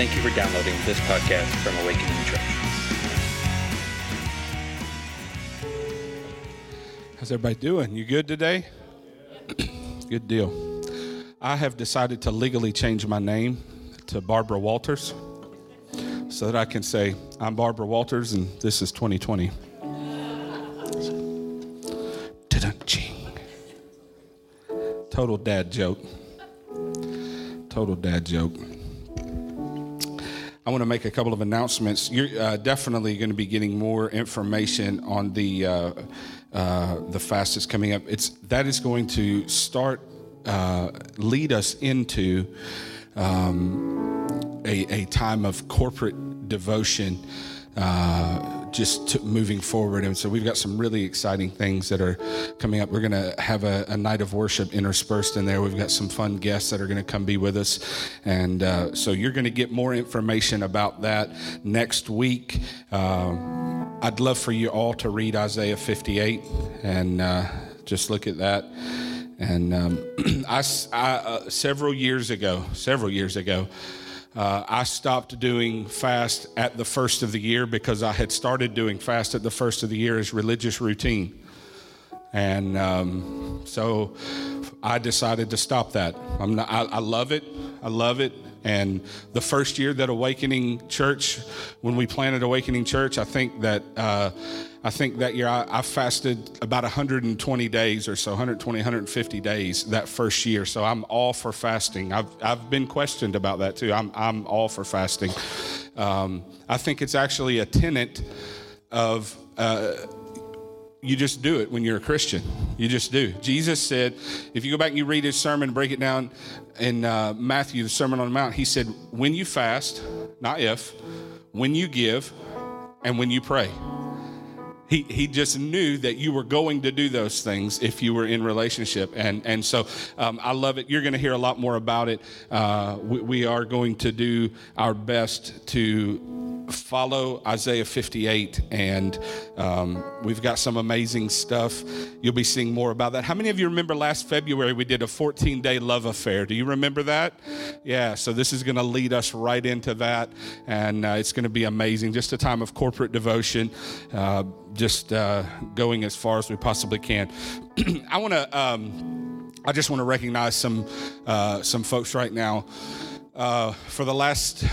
Thank you for downloading this podcast from Awakening Church. How's everybody doing? You good today? good deal. I have decided to legally change my name to Barbara Walters so that I can say, I'm Barbara Walters and this is 2020. Ta-dun-ching. Total dad joke. Total dad joke. I want to make a couple of announcements. You're uh, definitely going to be getting more information on the uh, uh, the fast that's coming up. It's that is going to start uh, lead us into um, a, a time of corporate devotion. Uh, just moving forward. And so we've got some really exciting things that are coming up. We're going to have a, a, night of worship interspersed in there. We've got some fun guests that are going to come be with us. And uh, so you're going to get more information about that next week. Uh, I'd love for you all to read Isaiah 58 and uh, just look at that. And um, I, I uh, several years ago, several years ago, uh, I stopped doing fast at the first of the year because I had started doing fast at the first of the year as religious routine. And um, so I decided to stop that. Not, I, I love it. I love it. And the first year that Awakening Church, when we planted Awakening Church, I think that uh, I think that year I, I, fasted about 120 days or so, 120, 150 days that first year. So I'm all for fasting. I've, I've been questioned about that too. I'm, I'm all for fasting. Um, I think it's actually a tenet of. Uh, you just do it when you're a Christian. You just do. Jesus said, if you go back and you read his sermon, break it down in uh, Matthew, the Sermon on the Mount, he said, when you fast, not if, when you give, and when you pray. He, he just knew that you were going to do those things if you were in relationship. And, and so um, I love it. You're going to hear a lot more about it. Uh, we, we are going to do our best to follow Isaiah 58, and um, we've got some amazing stuff. You'll be seeing more about that. How many of you remember last February we did a 14 day love affair? Do you remember that? Yeah, so this is going to lead us right into that, and uh, it's going to be amazing. Just a time of corporate devotion. Uh, just uh, going as far as we possibly can. I want to. Um, I just want to recognize some uh, some folks right now. Uh, for the last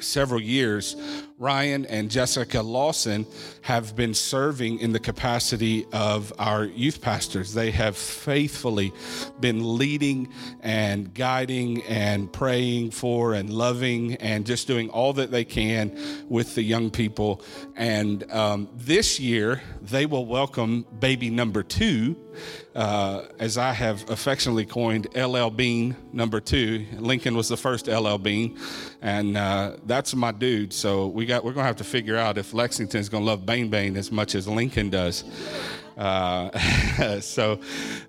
several years, Ryan and Jessica Lawson have been serving in the capacity of our youth pastors. They have faithfully been leading and guiding and praying for and loving and just doing all that they can with the young people. And um, this year, they will welcome baby number two uh, as I have affectionately coined LL Bean number two. Lincoln was the first LL Bean, and uh, that's my dude. So we got we're gonna have to figure out if Lexington's gonna love Bane Bane as much as Lincoln does. Uh, so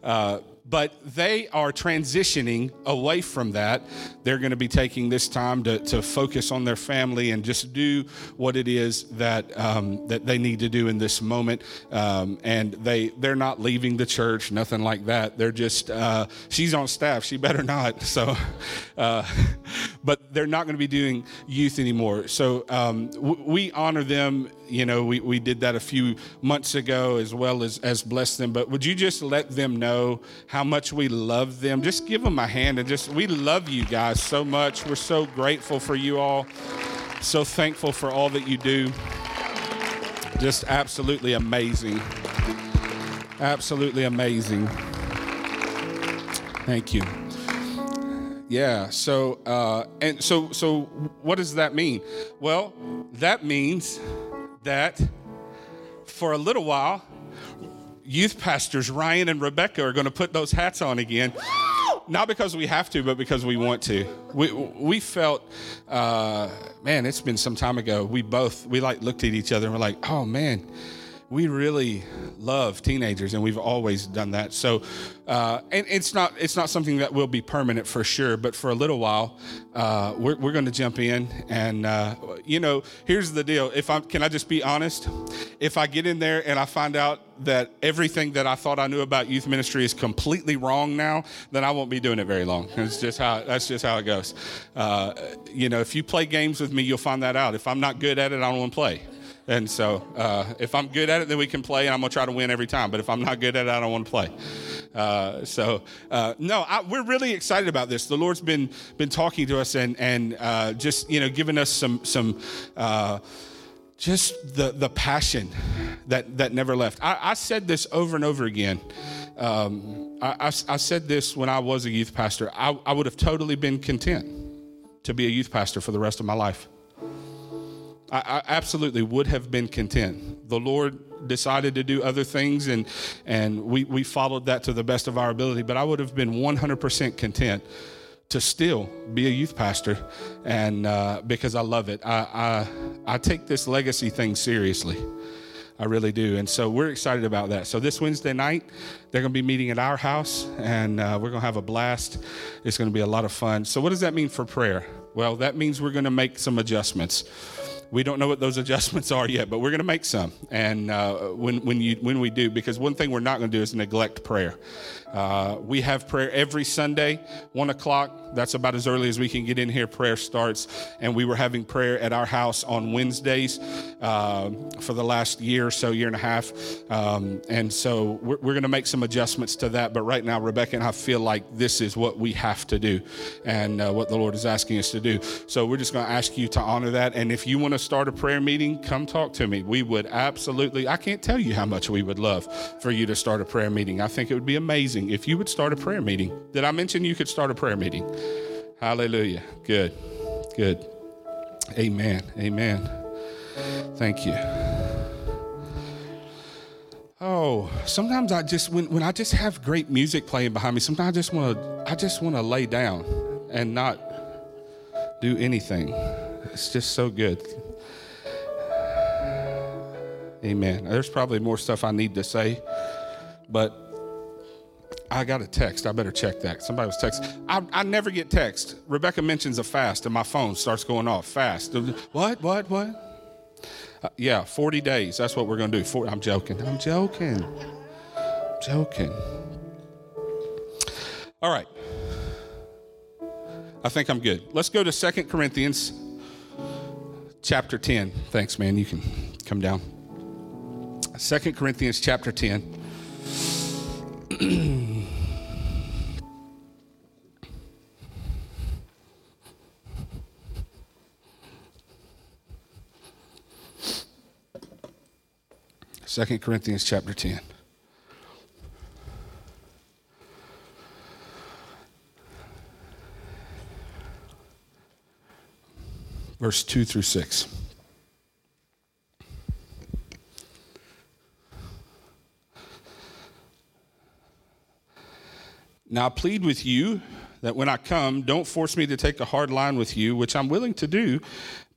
uh, but they are transitioning away from that. They're going to be taking this time to, to focus on their family and just do what it is that um, that they need to do in this moment. Um, and they they're not leaving the church, nothing like that. They're just uh, she's on staff. She better not. So, uh, but they're not going to be doing youth anymore. So um, w- we honor them you know, we, we did that a few months ago as well as, as bless them. But would you just let them know how much we love them? Just give them a hand and just, we love you guys so much. We're so grateful for you all, so thankful for all that you do. Just absolutely amazing. Absolutely amazing. Thank you. Yeah. So, uh, and so, so, what does that mean? Well, that means that for a little while, youth pastors Ryan and Rebecca are going to put those hats on again. Not because we have to, but because we want to. We we felt, uh, man, it's been some time ago. We both we like looked at each other and we're like, oh man, we really love teenagers, and we've always done that. So, uh, and it's not it's not something that will be permanent for sure, but for a little while, uh, we're, we're going to jump in. And uh, you know, here's the deal: if I can I just be honest, if I get in there and I find out that everything that I thought I knew about youth ministry is completely wrong now, then I won't be doing it very long. It's just how that's just how it goes. Uh, you know, if you play games with me, you'll find that out. If I'm not good at it, I don't want to play. And so, uh, if I'm good at it, then we can play, and I'm gonna try to win every time. But if I'm not good at it, I don't want to play. Uh, so, uh, no, I, we're really excited about this. The Lord's been been talking to us and and uh, just you know giving us some some uh, just the the passion that that never left. I, I said this over and over again. Um, I, I, I, said this when I was a youth pastor. I, I would have totally been content to be a youth pastor for the rest of my life. I, absolutely would have been content. The Lord decided to do other things, and and we we followed that to the best of our ability. But I would have been 100% content to still be a youth pastor, and uh, because I love it, I, I I take this legacy thing seriously. I really do. And so we're excited about that. So this Wednesday night, they're going to be meeting at our house and uh, we're going to have a blast. It's going to be a lot of fun. So, what does that mean for prayer? Well, that means we're going to make some adjustments. We don't know what those adjustments are yet, but we're going to make some. And uh, when, when, you, when we do, because one thing we're not going to do is neglect prayer. Uh, we have prayer every Sunday, one o'clock. That's about as early as we can get in here. Prayer starts, and we were having prayer at our house on Wednesdays uh, for the last year or so, year and a half. Um, and so we're, we're going to make some adjustments to that. But right now, Rebecca and I feel like this is what we have to do, and uh, what the Lord is asking us to do. So we're just going to ask you to honor that. And if you want to start a prayer meeting, come talk to me. We would absolutely. I can't tell you how much we would love for you to start a prayer meeting. I think it would be amazing if you would start a prayer meeting. Did I mention you could start a prayer meeting? Hallelujah. Good. Good. Amen. Amen. Thank you. Oh, sometimes I just when, when I just have great music playing behind me, sometimes I just want to I just want to lay down and not do anything. It's just so good. Amen. There's probably more stuff I need to say, but I got a text. I better check that. Somebody was texting. I, never get text. Rebecca mentions a fast, and my phone starts going off. Fast. What? What? What? Uh, yeah, 40 days. That's what we're going to do. 40, I'm joking. I'm joking. I'm joking. All right. I think I'm good. Let's go to Second Corinthians chapter 10. Thanks, man. You can come down. Second Corinthians chapter 10. Second Corinthians chapter 10. Verse 2 through 6. Now I plead with you that when I come, don't force me to take a hard line with you, which I'm willing to do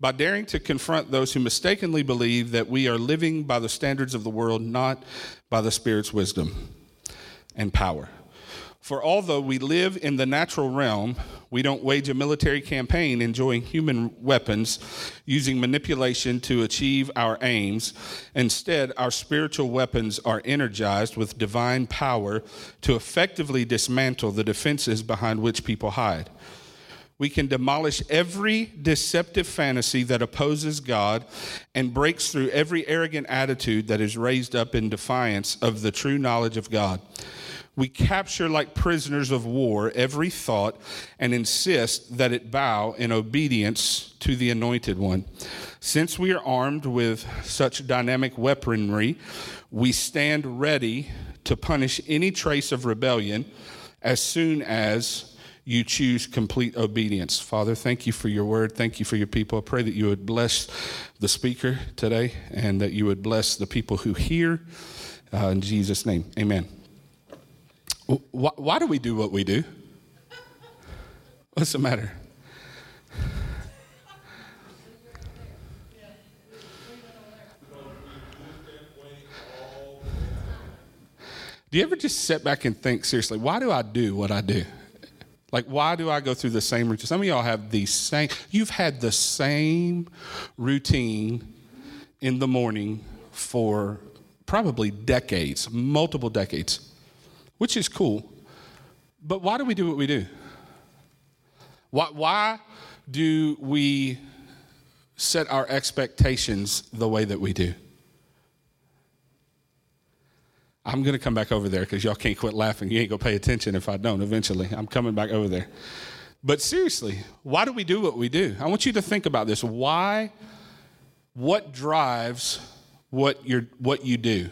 by daring to confront those who mistakenly believe that we are living by the standards of the world, not by the Spirit's wisdom and power. For although we live in the natural realm, we don't wage a military campaign enjoying human weapons, using manipulation to achieve our aims. Instead, our spiritual weapons are energized with divine power to effectively dismantle the defenses behind which people hide. We can demolish every deceptive fantasy that opposes God and breaks through every arrogant attitude that is raised up in defiance of the true knowledge of God. We capture like prisoners of war every thought and insist that it bow in obedience to the anointed one. Since we are armed with such dynamic weaponry, we stand ready to punish any trace of rebellion as soon as you choose complete obedience. Father, thank you for your word. Thank you for your people. I pray that you would bless the speaker today and that you would bless the people who hear. Uh, in Jesus' name, amen. Why, why do we do what we do? What's the matter? Do you ever just sit back and think seriously, why do I do what I do? Like, why do I go through the same routine? Some of y'all have the same, you've had the same routine in the morning for probably decades, multiple decades, which is cool. But why do we do what we do? Why, why do we set our expectations the way that we do? I'm going to come back over there because y'all can't quit laughing. You ain't going to pay attention if I don't eventually. I'm coming back over there. But seriously, why do we do what we do? I want you to think about this. Why, what drives what, you what you do?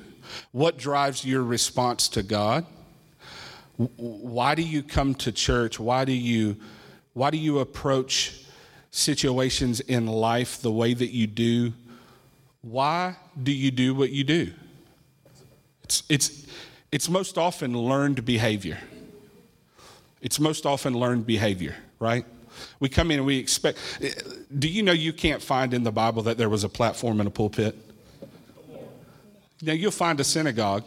What drives your response to God? Why do you come to church? Why do you, why do you approach situations in life the way that you do? Why do you do what you do? It's, it's, it's most often learned behavior. It's most often learned behavior, right? We come in and we expect. Do you know you can't find in the Bible that there was a platform and a pulpit? Now, you'll find a synagogue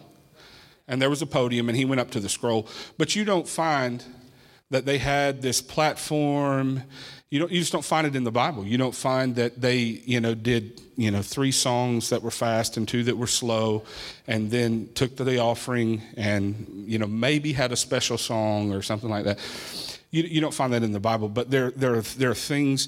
and there was a podium and he went up to the scroll, but you don't find that they had this platform. You don't you just don't find it in the bible. You don't find that they you know did you know three songs that were fast and two that were slow and then took the offering and you know maybe had a special song or something like that. You, you don't find that in the bible but there there are, there are things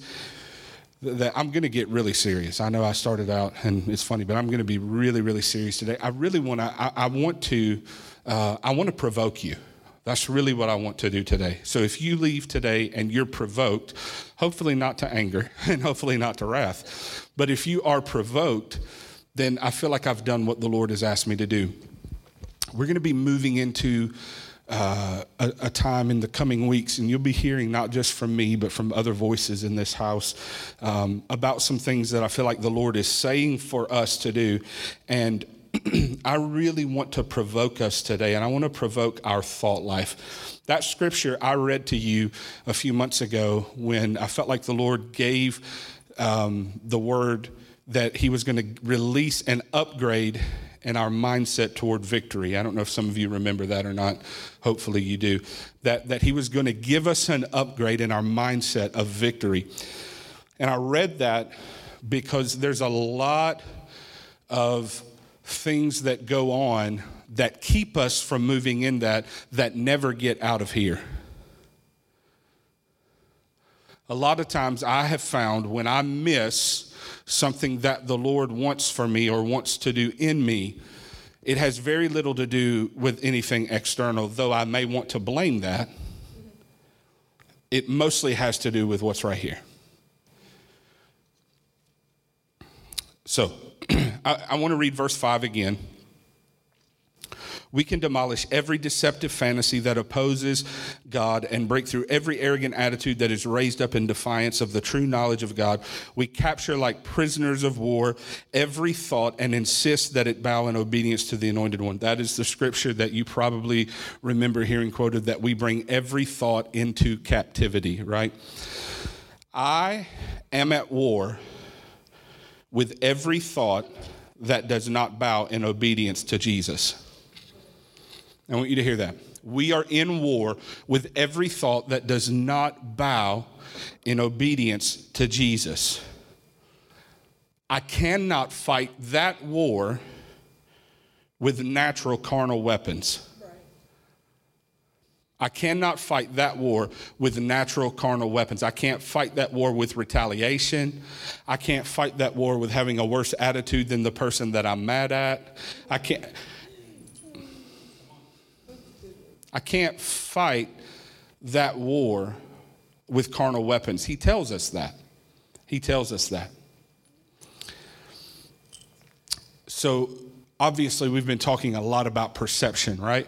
that I'm going to get really serious. I know I started out and it's funny, but I'm going to be really, really serious today. I really want to. I, I want to. Uh, I want to provoke you. That's really what I want to do today. So if you leave today and you're provoked, hopefully not to anger and hopefully not to wrath, but if you are provoked, then I feel like I've done what the Lord has asked me to do. We're going to be moving into uh, a, a, time in the coming weeks, and you'll be hearing not just from me, but from other voices in this house um, about some things that I feel like the Lord is saying for us to do. And I really want to provoke us today, and I want to provoke our thought life. That scripture I read to you a few months ago when I felt like the Lord gave um, the word that He was going to release and upgrade in our mindset toward victory. I don't know if some of you remember that or not. Hopefully you do. That, that He was going to give us an upgrade in our mindset of victory. And I read that because there's a lot of things that go on that keep us from moving in that, that never get out of here. A lot of times I have found when I miss something that the Lord wants for me or wants to do in me, it has very little to do with anything external, though I may want to blame that. It mostly has to do with what's right here. So, I, I want to read verse 5 again. We can demolish every deceptive fantasy that opposes God and break through every arrogant attitude that is raised up in defiance of the true knowledge of God. We capture, like prisoners of war, every thought and insist that it bow in obedience to the anointed one. That is the scripture that you probably remember hearing quoted that we bring every thought into captivity, right? I am at war with every thought that does not bow in obedience to Jesus. I want you to hear that. We are in war with every thought that does not bow in obedience to Jesus. I cannot fight that war with natural carnal weapons. I cannot fight that war with natural carnal weapons. I can't fight that war with retaliation. I can't fight that war with having a worse attitude than the person that I'm mad at. I can't I can't fight that war with carnal weapons. He tells us that. He tells us that. So, obviously, we've been talking a lot about perception, right?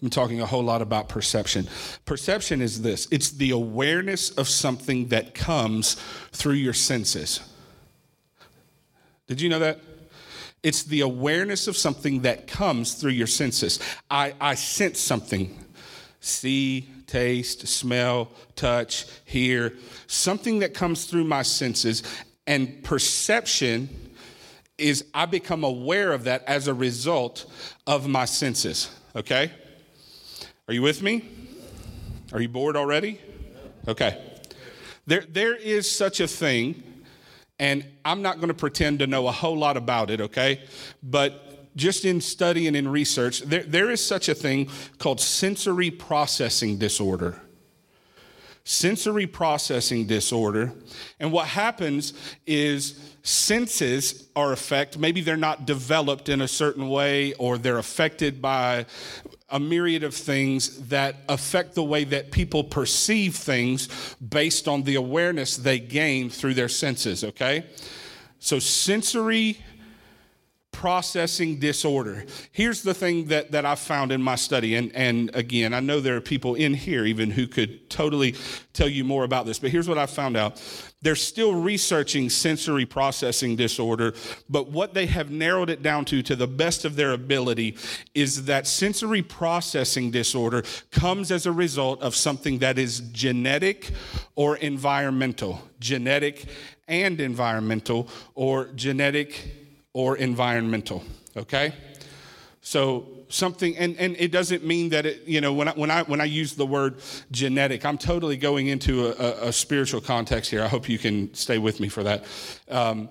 I'm talking a whole lot about perception. Perception is this it's the awareness of something that comes through your senses. Did you know that? It's the awareness of something that comes through your senses. I, I sense something see, taste, smell, touch, hear, something that comes through my senses. And perception is I become aware of that as a result of my senses. okay? Are you with me? Are you bored already? Okay. There, there is such a thing, and I'm not going to pretend to know a whole lot about it, okay? But just in study and in research, there, there is such a thing called sensory processing disorder sensory processing disorder. And what happens is senses are affected. Maybe they're not developed in a certain way or they're affected by a myriad of things that affect the way that people perceive things based on the awareness they gain through their senses, okay? So sensory processing disorder. Here's the thing that, that I've found in my study, and, and again, I know there are people in here even who could totally tell you more about this, but here's what I found out. They're still researching sensory processing disorder, but what they have narrowed it down to, to the best of their ability, is that sensory processing disorder comes as a result of something that is genetic or environmental. Genetic and environmental, or genetic or environmental, okay? So something, and, and it doesn't mean that it, you know, when I, when I, when I use the word genetic, I'm totally going into a, a, a spiritual context here. I hope you can stay with me for that. Um,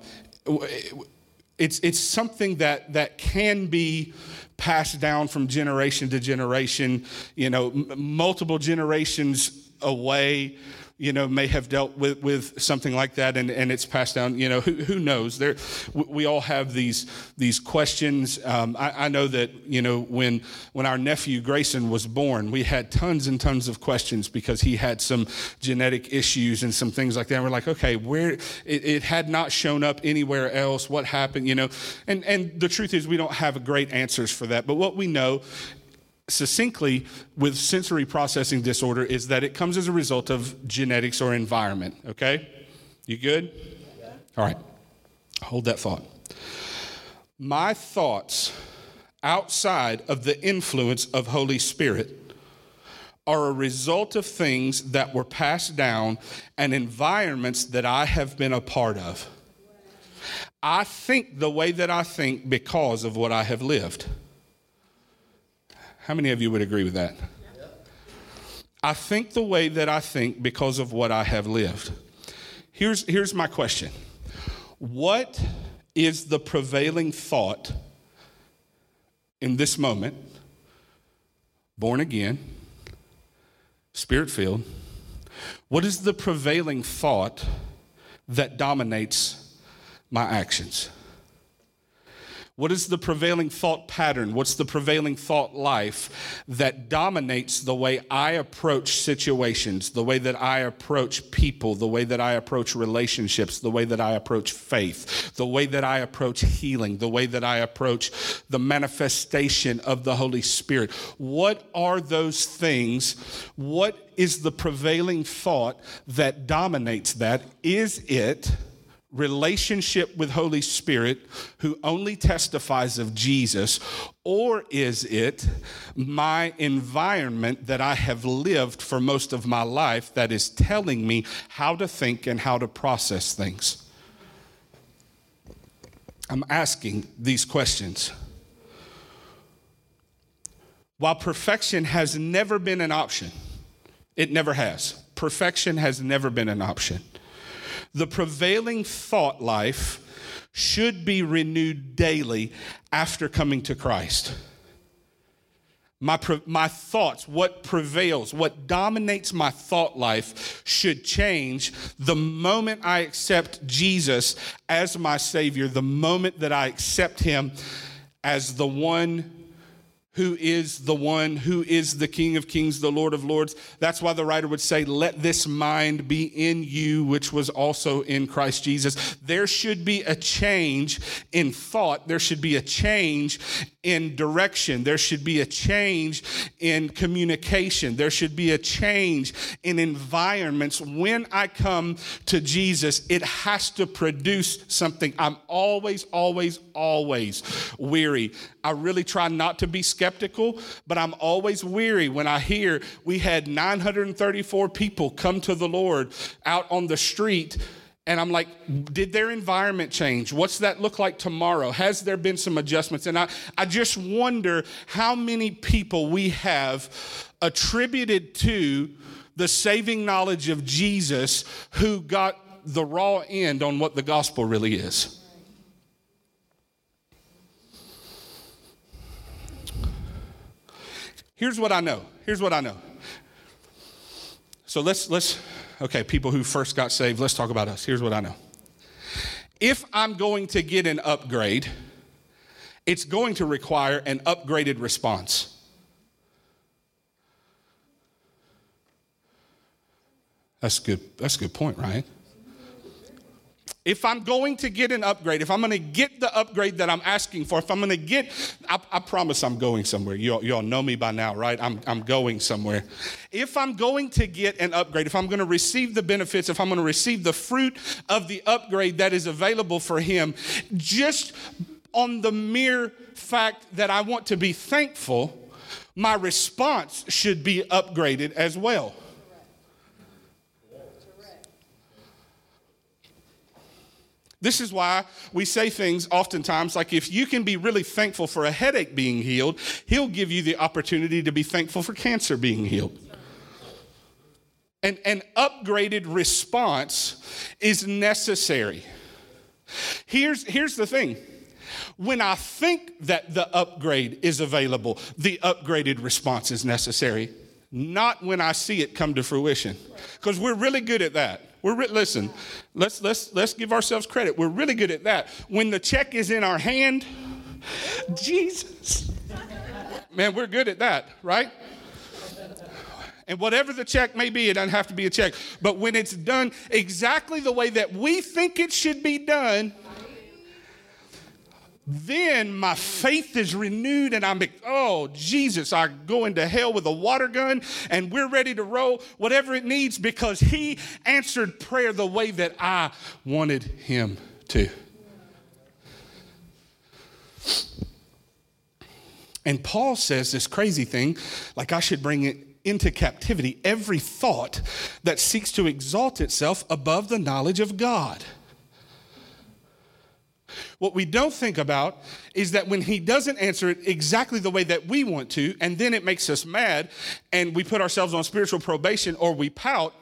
it's, it's something that, that can be passed down from generation to generation, you know, m- multiple generations away you know, may have dealt with, with something like that and, and it's passed down. You know, who, who knows? There, we all have these, these questions. Um, I, I, know that, you know, when, when our nephew Grayson was born, we had tons and tons of questions because he had some genetic issues and some things like that. And we're like, okay, where, it, it had not shown up anywhere else. What happened, you know? And, and the truth is, we don't have great answers for that. But what we know succinctly with sensory processing disorder is that it comes as a result of genetics or environment, okay? You good? All right. Hold that thought. My thoughts outside of the influence of Holy Spirit are a result of things that were passed down and environments that I have been a part of. I think the way that I think because of what I have lived. How many of you would agree with that? I think the way that I think because of what I have lived. Here's, here's my question What is the prevailing thought in this moment? Born again, spirit filled. What is the prevailing thought that dominates my actions? What is the prevailing thought pattern? What's the prevailing thought life that dominates the way I approach situations, the way that I approach people, the way that I approach relationships, the way that I approach faith, the way that I approach healing, the way that I approach the manifestation of the Holy Spirit? What are those things? What is the prevailing thought that dominates that? Is it relationship with Holy Spirit who only testifies of Jesus, or is it my environment that I have lived for most of my life that is telling me how to think and how to process things? I'm asking these questions. While perfection has never been an option, it never has. Perfection has never been an option the prevailing thought life should be renewed daily after coming to Christ. My, my thoughts, what prevails, what dominates my thought life should change the moment I accept Jesus as my Savior, the moment that I accept Him as the one who is the one who is the King of Kings, the Lord of Lords. That's why the writer would say, Let this mind be in you, which was also in Christ Jesus. There should be a change in thought, there should be a change in direction, there should be a change in communication, there should be a change in environments. When I come to Jesus, it has to produce something. I'm always, always, always weary. I really try not to be skeptical, but I'm always weary when I hear we had 934 people come to the Lord out on the street And I'm like, did their environment change? What's that look like tomorrow? Has there been some adjustments? And I, I just wonder how many people we have attributed to the saving knowledge of Jesus who got the raw end on what the gospel really is. Here's what I know. Here's what I know. So let's let's okay, people who first got saved, let's talk about us. Here's what I know. If I'm going to get an upgrade, it's going to require an upgraded response. That's good. That's a good point, right? If I'm going to get an upgrade, if I'm going to get the upgrade that I'm asking for, if I'm going to get, I, I promise I'm going somewhere. You all, you all know me by now, right? I'm, I'm going somewhere. If I'm going to get an upgrade, if I'm going to receive the benefits, if I'm going to receive the fruit of the upgrade that is available for Him, just on the mere fact that I want to be thankful, my response should be upgraded as well. This is why we say things oftentimes like if you can be really thankful for a headache being healed, he'll give you the opportunity to be thankful for cancer being healed. An, an upgraded response is necessary. Here's, here's the thing when I think that the upgrade is available, the upgraded response is necessary, not when I see it come to fruition. Because we're really good at that. We're re- listen. Let's let's let's give ourselves credit. We're really good at that. When the check is in our hand, Jesus. Man, we're good at that, right? And whatever the check may be, it doesn't have to be a check. But when it's done exactly the way that we think it should be done, then my faith is renewed and I'm, like, oh, Jesus, I go into hell with a water gun and we're ready to roll whatever it needs because He answered prayer the way that I wanted Him to. And Paul says this crazy thing like I should bring it into captivity every thought that seeks to exalt itself above the knowledge of God. What we don't think about is that when he doesn't answer it exactly the way that we want to, and then it makes us mad and we put ourselves on spiritual probation or we pout,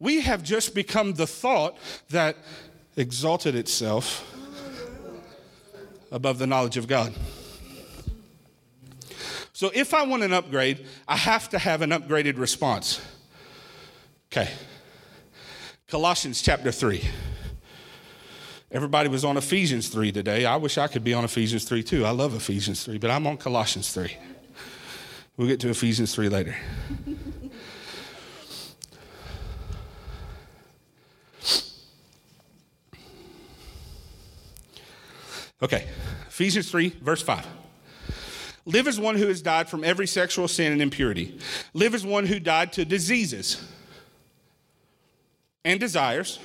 we have just become the thought that exalted itself above the knowledge of God. So if I want an upgrade, I have to have an upgraded response. Okay. Colossians chapter 3. Everybody was on Ephesians 3 today. I wish I could be on Ephesians 3 too. I love Ephesians 3, but I'm on Colossians 3. We'll get to Ephesians 3 later. Okay, Ephesians 3, verse 5. Live as one who has died from every sexual sin and impurity. Live as one who died to diseases and desires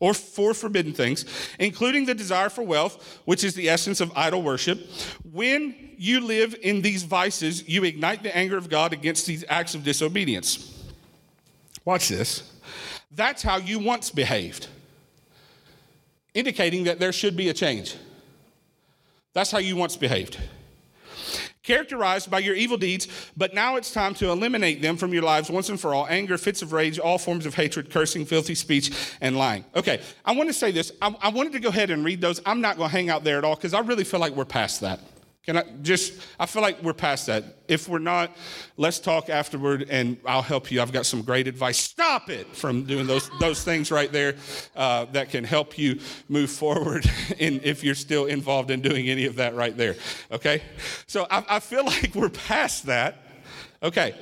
or for forbidden things, including the desire for wealth, which is the essence of idol worship. When you live in these vices, you ignite the anger of God against these acts of disobedience. Watch this. That's how you once behaved, indicating that there should be a change. That's how you once behaved characterized by your evil deeds, but now it's time to eliminate them from your lives once and for all anger, fits of rage, all forms of hatred, cursing, filthy speech, and lying. Okay, I want to say this. I, I wanted to go ahead and read those. I'm not going to hang out there at all because I really feel like we're past that. Can I just, I feel like we're past that. If we're not, let's talk afterward and I'll help you. I've got some great advice. Stop it from doing those, those things right there uh, that can help you move forward in, if you're still involved in doing any of that right there. Okay? So I, I feel like we're past that. Okay.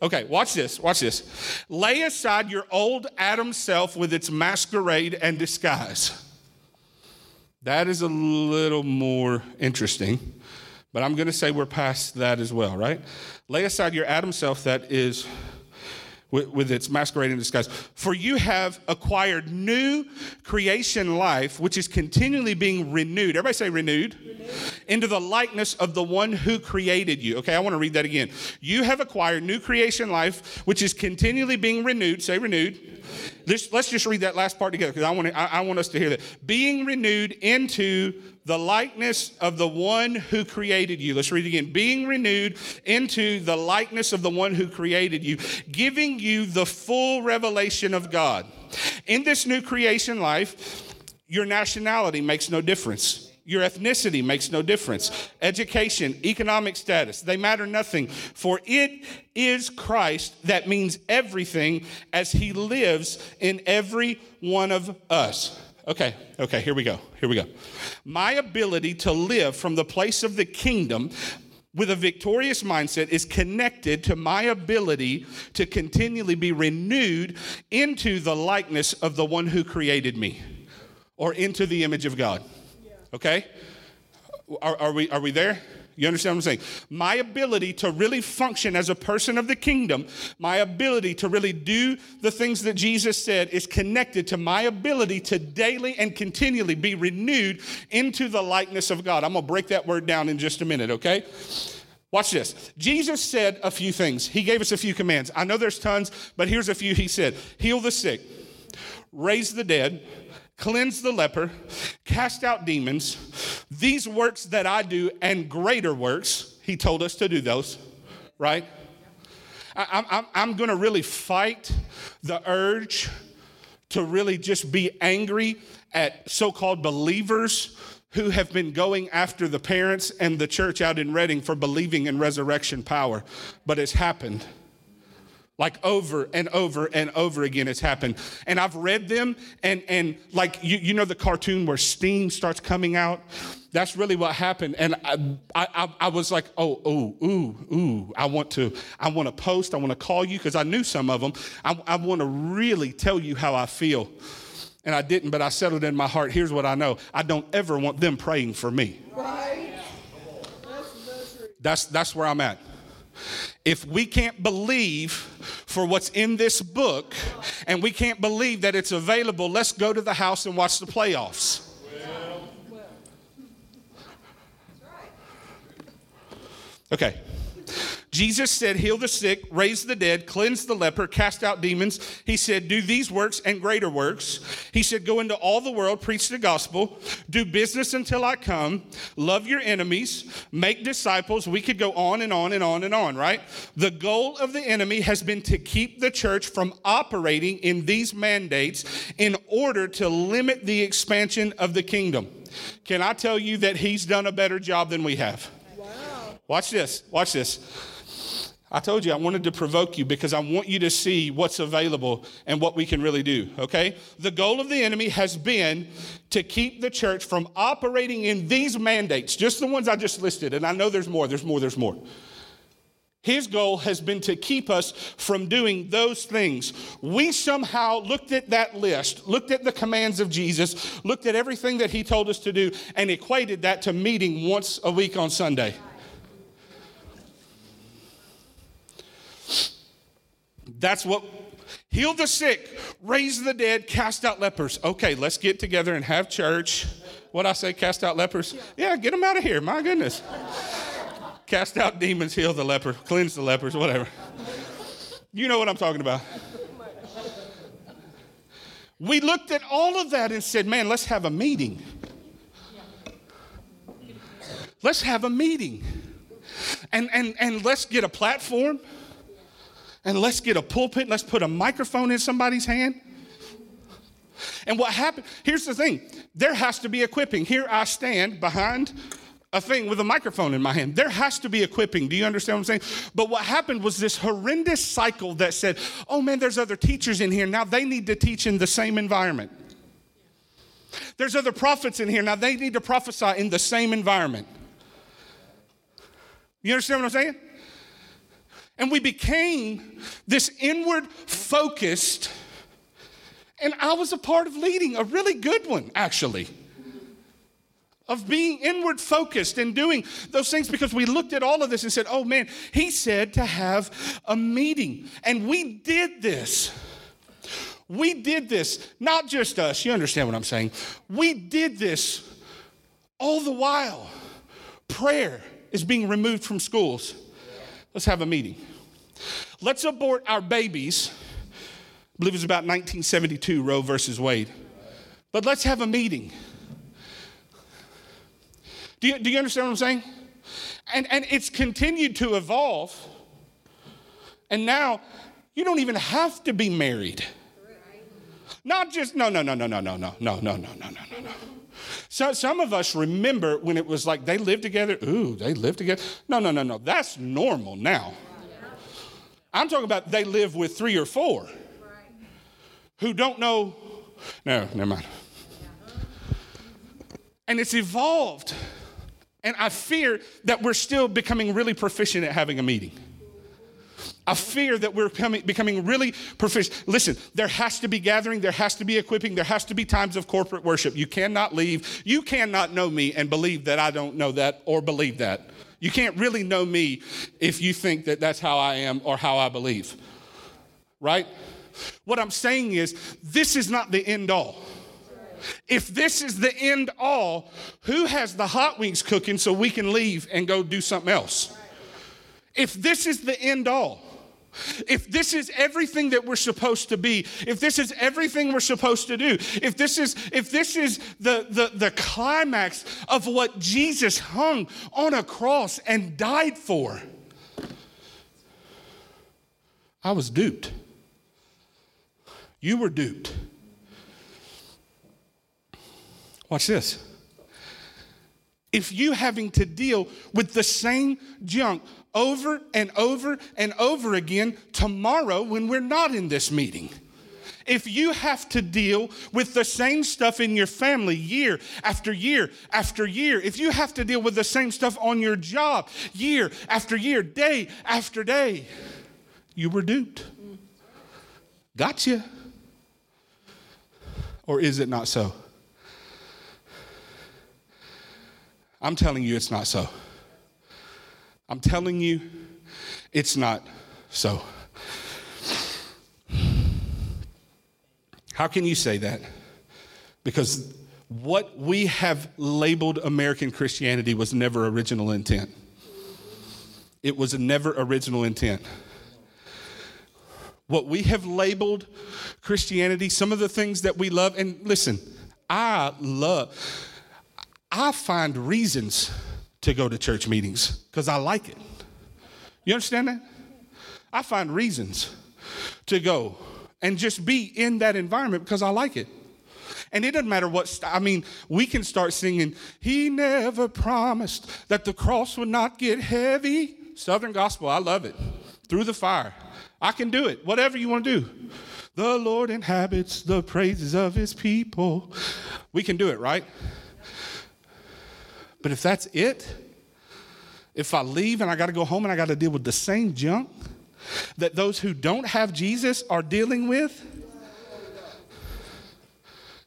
Okay, watch this. Watch this. Lay aside your old Adam self with its masquerade and disguise. That is a little more interesting. But I'm going to say we're past that as well, right? Lay aside your Adam self that is with, with, its masquerading disguise. For you have acquired new creation life, which is continually being renewed. Everybody say renewed. renewed. Into the likeness of the one who created you. Okay, I want to read that again. You have acquired new creation life, which is continually being renewed. Say renewed Let's, let's just read that last part together because I want, I, I want us to hear that. Being renewed into the likeness of the one who created you. Let's read it again. Being renewed into the likeness of the one who created you, giving you the full revelation of God. In this new creation life, your nationality makes no difference. Your ethnicity makes no difference. Education, economic status, they matter nothing. For it is Christ that means everything as he lives in every one of us. Okay, okay, here we go. Here we go. My ability to live from the place of the kingdom with a victorious mindset is connected to my ability to continually be renewed into the likeness of the one who created me or into the image of God. Okay? Are, are, we, are we there? You understand what I'm saying? My ability to really function as a person of the kingdom, my ability to really do the things that Jesus said is connected to my ability to daily and continually be renewed into the likeness of God. I'm going to break that word down in just a minute, okay? Watch this. Jesus said a few things. He gave us a few commands. I know there's tons, but here's a few he said Heal the sick, raise the dead, cleanse the leper, cast out demons. These works that I do and greater works, he told us to do those, right? I, am going to really fight the urge to really just be angry at so called believers who have been going after the parents and the church out in Redding for believing in resurrection power. But it's happened. Like over and over and over again, it's happened. And I've read them, and, and like, you, you know, the cartoon where steam starts coming out? That's really what happened. And I, I, I was like, oh, oh, ooh, ooh, I want to, I want to post, I want to call you, because I knew some of them. I, I want to really tell you how I feel. And I didn't, but I settled in my heart. Here's what I know I don't ever want them praying for me. Right. That's, that's where I'm at. If we can't believe for what's in this book and we can't believe that it's available, let's go to the house and watch the playoffs. Okay. Jesus said, Heal the sick, raise the dead, cleanse the leper, cast out demons. He said, Do these works and greater works. He said, Go into all the world, preach the gospel, do business until I come, love your enemies, make disciples. We could go on and on and on and on, right? The goal of the enemy has been to keep the church from operating in these mandates in order to limit the expansion of the kingdom. Can I tell you that he's done a better job than we have? Wow. Watch this. Watch this. I told you I wanted to provoke you because I want you to see what's available and what we can really do, okay? The goal of the enemy has been to keep the church from operating in these mandates, just the ones I just listed, and I know there's more, there's more, there's more. His goal has been to keep us from doing those things. We somehow looked at that list, looked at the commands of Jesus, looked at everything that he told us to do, and equated that to meeting once a week on Sunday. That's what heal the sick, raise the dead, cast out lepers. Okay, let's get together and have church. What I say, cast out lepers? Yeah, get them out of here. My goodness. cast out demons, heal the leper, cleanse the lepers, whatever. You know what I'm talking about. We looked at all of that and said, man, let's have a meeting. Let's have a meeting. And, and, and let's get a platform and let's get a pulpit, let's put a microphone in somebody's hand. And what happened, here's the thing there has to be equipping. Here I stand behind a thing with a microphone in my hand. There has to be equipping. Do you understand what I'm saying? But what happened was this horrendous cycle that said, oh man, there's other teachers in here. Now they need to teach in the same environment. There's other prophets in here. Now they need to prophesy in the same environment. You understand what I'm saying? And we became this inward focused, and I was a part of leading a really good one, actually. Of being inward focused and doing those things because we looked at all of this and said, oh man, he said to have a meeting. And we did this. We did this, not just us, you understand what I'm saying? We did this all the while. Prayer is being removed from schools. Let's have a meeting. Let's abort our babies I believe it was about 1972, Roe versus Wade. But let's have a meeting. Do you, do you understand what I'm saying? And, and it's continued to evolve. And now you don't even have to be married. Not just, no, no, no, no, no, no, no, no, no, no, no, no, no, no. So some of us remember when it was like they lived together. Ooh, they lived together. No, no, no, no. That's normal now. I'm talking about they live with three or four who don't know. No, never mind. And it's evolved. And I fear that we're still becoming really proficient at having a meeting. I fear that we're becoming, becoming really proficient. Listen, there has to be gathering, there has to be equipping, there has to be times of corporate worship. You cannot leave. You cannot know me and believe that I don't know that or believe that. You can't really know me if you think that that's how I am or how I believe. Right? What I'm saying is, this is not the end all. If this is the end all, who has the hot wings cooking so we can leave and go do something else? If this is the end all, if this is everything that we're supposed to be, if this is everything we're supposed to do, if this is if this is the, the, the climax of what Jesus hung on a cross and died for, I was duped. You were duped. Watch this. If you having to deal with the same junk over and over and over again tomorrow when we're not in this meeting, if you have to deal with the same stuff in your family year after year after year, if you have to deal with the same stuff on your job year after year, day after day, you were duped. Gotcha. Or is it not so? I'm telling you it's not so. I'm telling you it's not so. How can you say that? Because what we have labeled American Christianity was never original intent. It was never original intent. What we have labeled Christianity, some of the things that we love, and listen, I love, I find reasons to go to church meetings because I like it. You understand that? I find reasons to go and just be in that environment because I like it. And it doesn't matter what, st- I mean, we can start singing, He never promised that the cross would not get heavy. Southern gospel, I love it. Through the fire. I can do it, whatever you want to do. The Lord inhabits the praises of His people. We can do it, right? But if that's it, if I leave and I got to go home and I got to deal with the same junk that those who don't have Jesus are dealing with,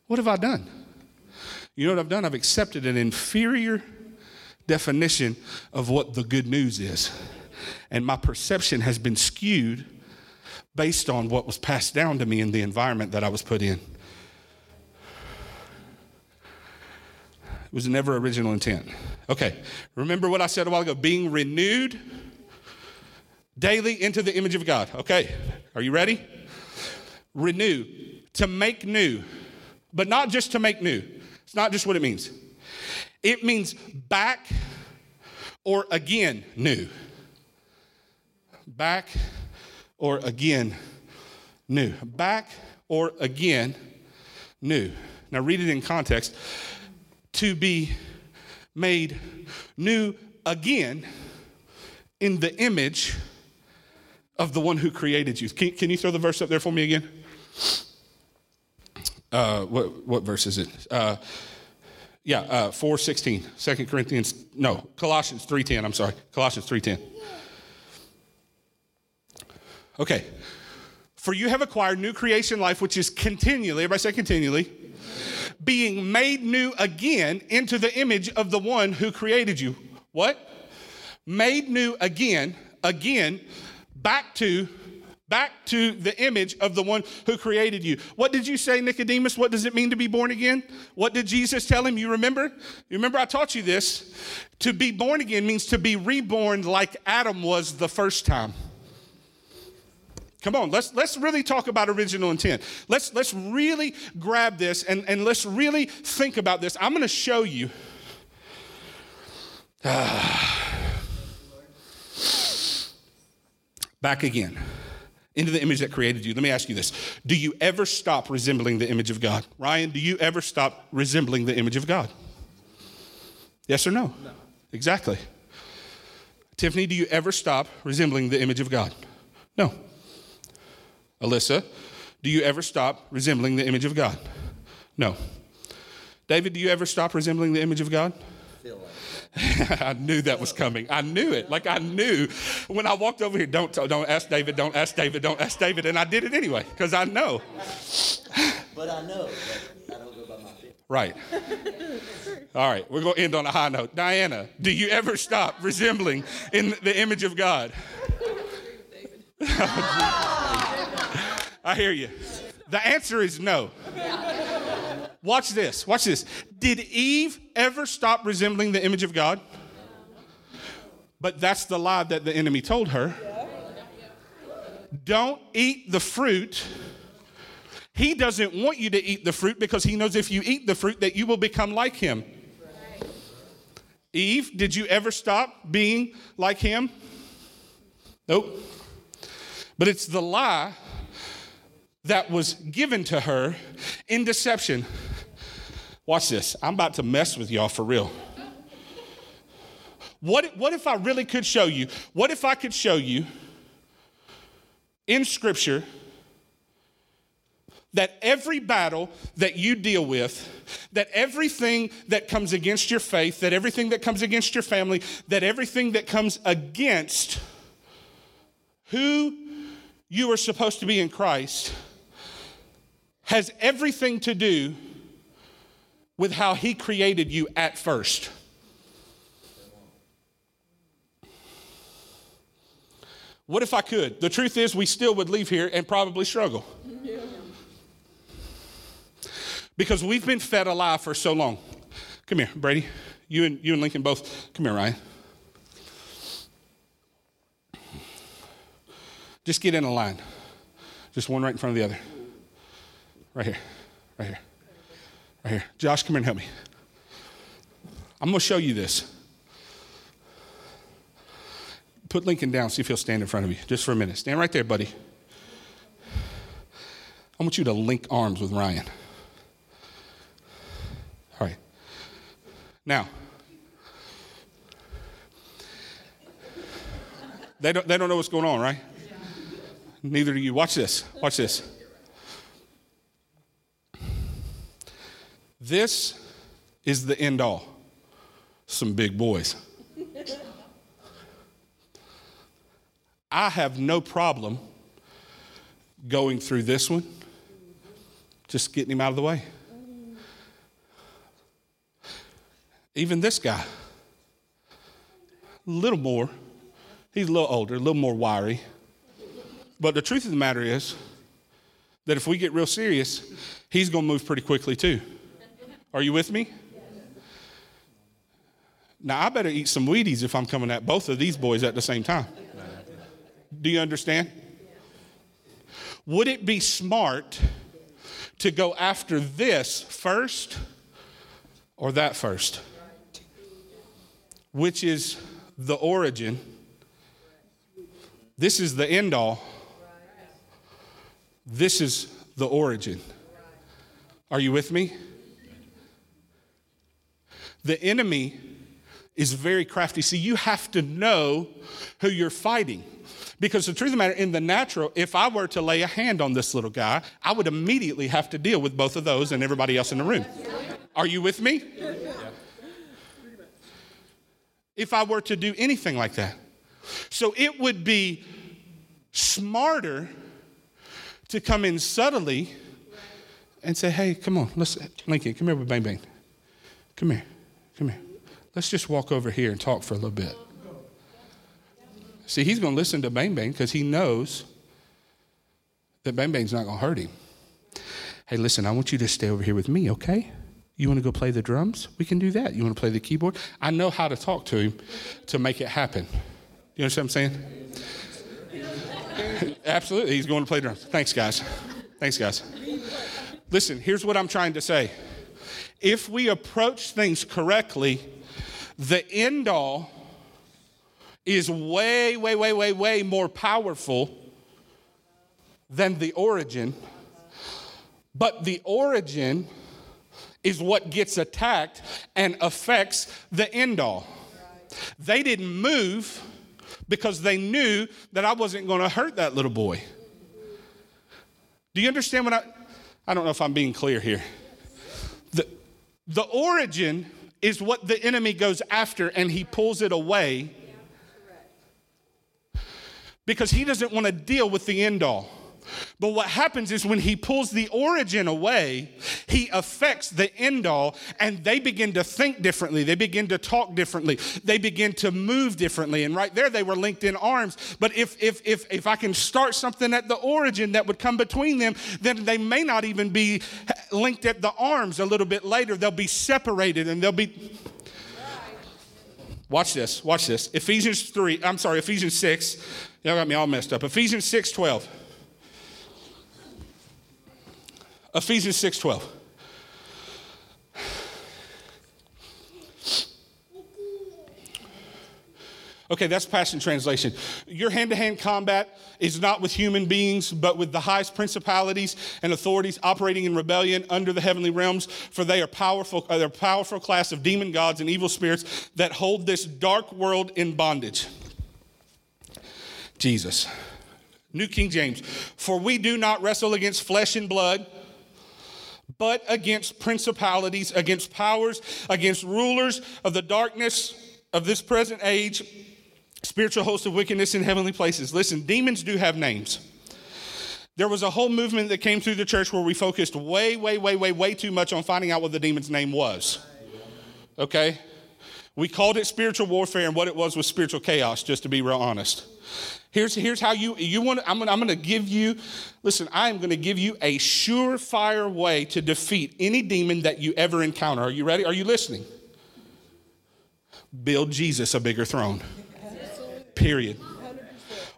what have I done? You know what I've done? I've accepted an inferior definition of what the good news is. And my perception has been skewed based on what was passed down to me in the environment that I was put in. It was never original intent. Okay, remember what I said a while ago being renewed daily into the image of God. Okay, are you ready? Renew, to make new, but not just to make new. It's not just what it means, it means back or again new. Back or again new. Back or again new. Now, read it in context to be made new again in the image of the one who created you. Can, can you throw the verse up there for me again? Uh, what, what verse is it? Uh, yeah, uh, 416, 2 Corinthians, no, Colossians 3.10, I'm sorry, Colossians 3.10. Okay. For you have acquired new creation life, which is continually, everybody say continually, being made new again into the image of the one who created you. What? Made new again, again, back to back to the image of the one who created you. What did you say, Nicodemus? What does it mean to be born again? What did Jesus tell him? You remember? You remember I taught you this? To be born again means to be reborn like Adam was the first time. Come on, let's let's really talk about original intent. Let's let's really grab this and, and let's really think about this. I'm gonna show you. back again into the image that created you. Let me ask you this. Do you ever stop resembling the image of God? Ryan, do you ever stop resembling the image of God? Yes or no? No. Exactly. Tiffany, do you ever stop resembling the image of God? No. Alyssa, do you ever stop resembling the image of God? No. David, do you ever stop resembling the image of God? I knew that was coming. I knew it. Like I knew when I walked over here. Don't don't ask David. Don't ask David. Don't ask David. And I did it anyway because I know. But I know. But I don't go by my feet. Right. All right. We're going to end on a high note. Diana, do you ever stop resembling in the image of God? I hear you. The answer is no. Watch this. Watch this. Did Eve ever stop resembling the image of God? But that's the lie that the enemy told her. Don't eat the fruit. He doesn't want you to eat the fruit because he knows if you eat the fruit that you will become like him. Eve, did you ever stop being like him? Nope. But it's the lie that was given to her in deception. Watch this. I'm about to mess with y'all for real. What, what if I really could show you? What if I could show you in Scripture that every battle that you deal with, that everything that comes against your faith, that everything that comes against your family, that everything that comes against who you are supposed to be in Christ has everything to do with how He created you at first. What if I could? The truth is, we still would leave here and probably struggle. Because we've been fed a lie for so long. Come here, Brady. You and, you and Lincoln both. Come here, Ryan. Just get in a line. Just one right in front of the other. Right here. Right here. Right here. Josh, come here and help me. I'm going to show you this. Put Lincoln down, see if he'll stand in front of you just for a minute. Stand right there, buddy. I want you to link arms with Ryan. All right. Now, they don't, they don't know what's going on, right? Neither do you. Watch this. Watch this. This is the end all. Some big boys. I have no problem going through this one, just getting him out of the way. Even this guy, a little more, he's a little older, a little more wiry. But the truth of the matter is that if we get real serious, he's going to move pretty quickly too. Are you with me? Now, I better eat some Wheaties if I'm coming at both of these boys at the same time. Do you understand? Would it be smart to go after this first or that first? Which is the origin. This is the end all. This is the origin. Are you with me? The enemy is very crafty. See, you have to know who you're fighting. Because the truth of the matter, in the natural, if I were to lay a hand on this little guy, I would immediately have to deal with both of those and everybody else in the room. Are you with me? If I were to do anything like that. So it would be smarter to come in subtly and say, hey, come on, let's, Lincoln, come here with Bang Bang. Come here. Come here. Let's just walk over here and talk for a little bit. See, he's going to listen to Bang Bang because he knows that Bang Bang's not going to hurt him. Hey, listen, I want you to stay over here with me, okay? You want to go play the drums? We can do that. You want to play the keyboard? I know how to talk to him to make it happen. You understand what I'm saying? Absolutely. He's going to play drums. Thanks, guys. Thanks, guys. Listen, here's what I'm trying to say. If we approach things correctly, the end all is way, way, way, way, way more powerful than the origin. But the origin is what gets attacked and affects the end all. They didn't move because they knew that I wasn't going to hurt that little boy. Do you understand what I I don't know if I'm being clear here. The, origin is what the enemy goes after and he pulls it away because he doesn't want to deal with the end all. But what happens is when he pulls the origin away, he affects the end all, and they begin to think differently. They begin to talk differently. They begin to move differently. And right there, they were linked in arms. But if, if, if, if I can start something at the origin that would come between them, then they may not even be linked at the arms a little bit later. They'll be separated and they'll be. Watch this, watch this. Ephesians 3, I'm sorry, Ephesians 6. Y'all got me all messed up. Ephesians 6 12. Ephesians 6:12. Okay, that's Passion Translation. Your hand to hand combat is not with human beings, but with the highest principalities and authorities operating in rebellion under the heavenly realms, for they are powerful, uh, they're a powerful class of demon gods and evil spirits that hold this dark world in bondage. Jesus. New King James. For we do not wrestle against flesh and blood but against principalities, against powers, against rulers of the darkness of this present age, spiritual hosts of wickedness in heavenly places. Listen, demons do have names. There was a whole movement that came through the church where we focused way, way, way, way, way too much on finding out what the demon's name was. Okay? We called it spiritual warfare, and what it was was spiritual chaos, just to be real honest. Here's, here's how you, you want, I'm gonna, I'm gonna give you, listen, I am gonna give you a surefire way to defeat any demon that you ever encounter. Are you ready? Are you listening? Build Jesus a bigger throne. Period.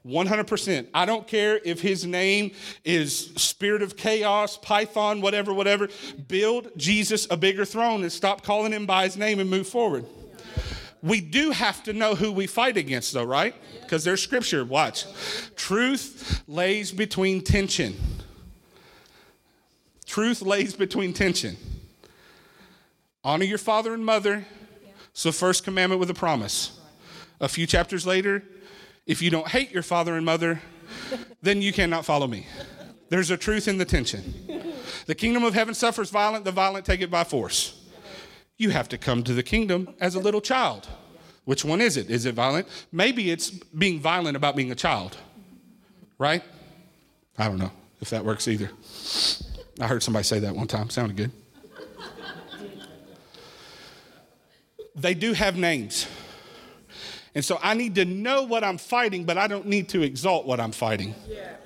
100%. I don't care if his name is Spirit of Chaos, Python, whatever, whatever. Build Jesus a bigger throne and stop calling him by his name and move forward. We do have to know who we fight against, though, right? Because there's scripture. Watch. Truth lays between tension. Truth lays between tension. Honor your father and mother. So, first commandment with a promise. A few chapters later, if you don't hate your father and mother, then you cannot follow me. There's a truth in the tension. The kingdom of heaven suffers violent, the violent take it by force you have to come to the kingdom as a little child. Which one is it? Is it violent? Maybe it's being violent about being a child, right? I don't know if that works either. I heard somebody say that one time, sounded good. they do have names. And so I need to know what I'm fighting, but I don't need to exalt what I'm fighting.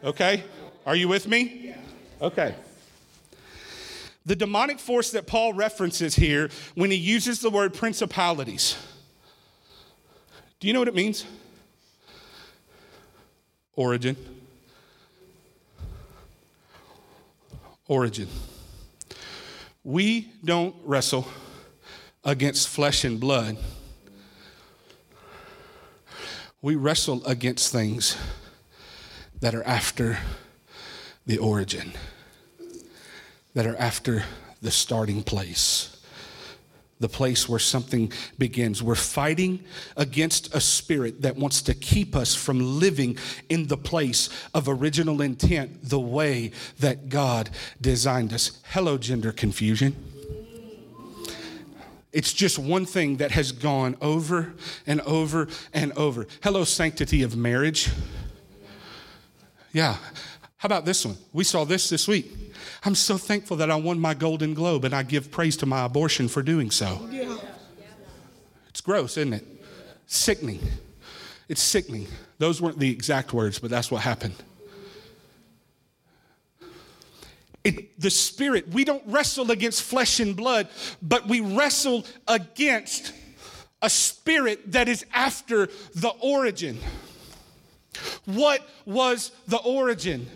Okay? Are you with me? Okay. The demonic force that Paul references here when he uses the word principalities. Do you know what it means? Origin. Origin. We don't wrestle against flesh and blood. We wrestle against things that are after the origin that are after the starting place the place where something begins. We're fighting against a spirit that wants to keep us from living in the place of original intent, the way that God designed us. Hello, gender confusion. It's just one thing that has gone over and over and over. Hello, sanctity of marriage. Yeah. How about this one? We saw this this week. I'm so thankful that I won my Golden Globe and I give praise to my abortion for doing so. Yeah. It's gross, isn't it? Sickening. It's sickening. Those weren't the exact words, but that's what happened. It, the spirit, we don't wrestle against flesh and blood, but we wrestle against a spirit that is after the origin. What was the origin?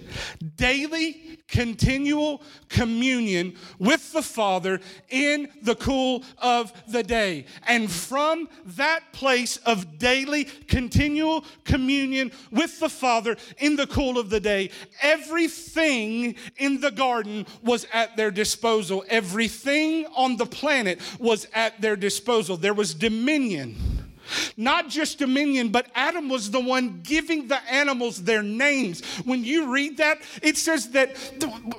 Daily, continual communion with the Father in the cool of the day. And from that place of daily, continual communion with the Father in the cool of the day, everything in the garden was at their disposal. Everything on the planet was at their disposal. There was dominion not just dominion, but Adam was the one giving the animals their names. When you read that, it says that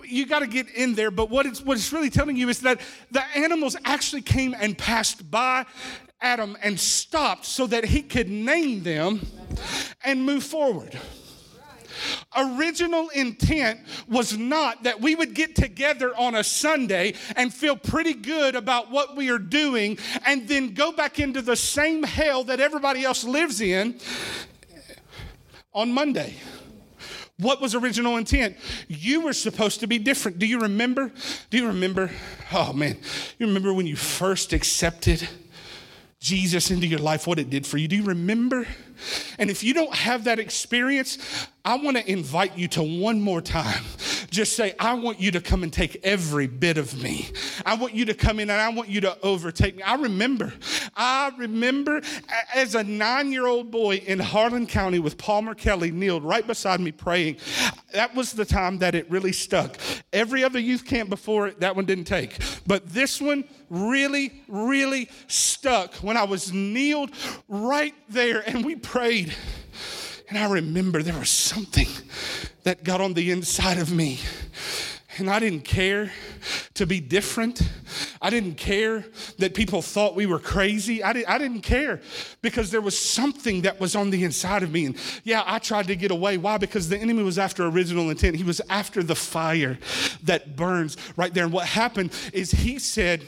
you got to get in there, but what it's, what it's really telling you is that the animals actually came and passed by Adam and stopped so that he could name them and move forward original intent was not that we would get together on a Sunday and feel pretty good about what we are doing and then go back into the same hell that everybody else lives in on Monday. What was original intent? You were supposed to be different. Do you remember? Do you remember? Oh man, you remember when you first accepted Jesus into your life, what it did for you? Do you remember? And if you don't have that experience, I want to invite you to one more time. Just say, I want you to come and take every bit of me. I want you to come in and I want you to overtake me. I remember, I remember as a nine year old boy in Harlan County with Palmer Kelly kneeled right beside me praying. That was the time that it really stuck. Every other youth camp before it, that one didn't take. But this one really, really stuck when I was kneeled right there and we prayed. And I remember there was something that got on the inside of me. And I didn't care to be different. I didn't care that people thought we were crazy. I, did, I didn't care because there was something that was on the inside of me. And yeah, I tried to get away. Why? Because the enemy was after original intent. He was after the fire that burns right there. And what happened is he said,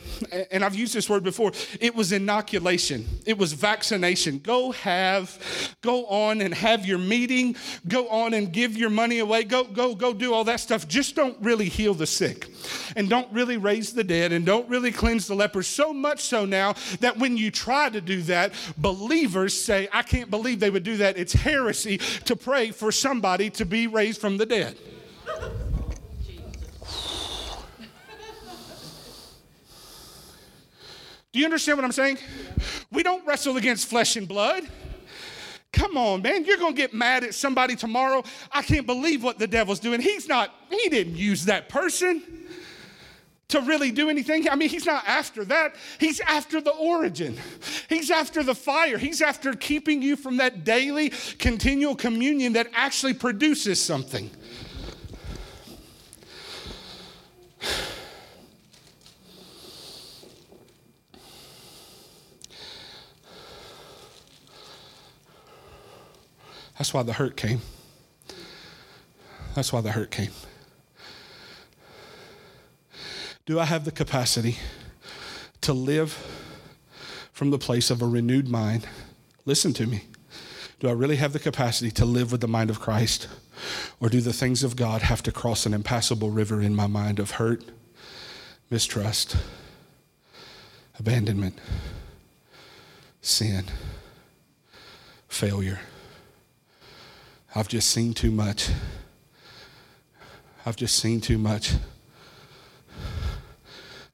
and I've used this word before, it was inoculation, it was vaccination. Go have, go on and have your meeting, go on and give your money away, go, go, go do all that stuff. Just don't really heal the sick and don't really raise the dead and don't really cleanse the lepers. So much so now that when you try to do that, believers say, I can't believe they would do that. It's heresy to pray for somebody to be raised from the dead. Do you understand what I'm saying? We don't wrestle against flesh and blood. Come on, man. You're going to get mad at somebody tomorrow. I can't believe what the devil's doing. He's not, he didn't use that person to really do anything. I mean, he's not after that. He's after the origin. He's after the fire. He's after keeping you from that daily, continual communion that actually produces something. That's why the hurt came. That's why the hurt came. Do I have the capacity to live from the place of a renewed mind? Listen to me. Do I really have the capacity to live with the mind of Christ? Or do the things of God have to cross an impassable river in my mind of hurt, mistrust, abandonment, sin, failure? I've just seen too much. I've just seen too much.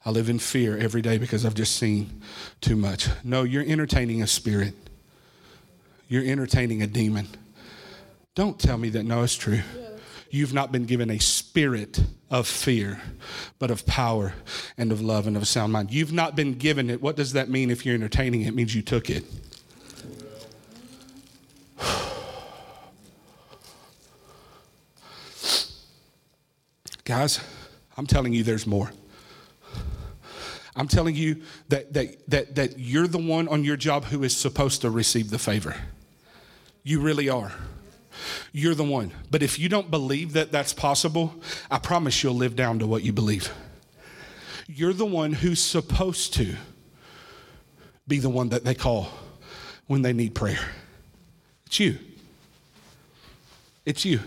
I live in fear every day because I've just seen too much. No, you're entertaining a spirit. You're entertaining a demon. Don't tell me that no, it's true. You've not been given a spirit of fear, but of power and of love and of a sound mind. You've not been given it. What does that mean if you're entertaining it? It means you took it. Guys, I'm telling you there's more. I'm telling you that, that, that, that you're the one on your job who is supposed to receive the favor. You really are. You're the one. But if you don't believe that that's possible, I promise you'll live down to what you believe. You're the one who's supposed to be the one that they call when they need prayer. It's you. It's you.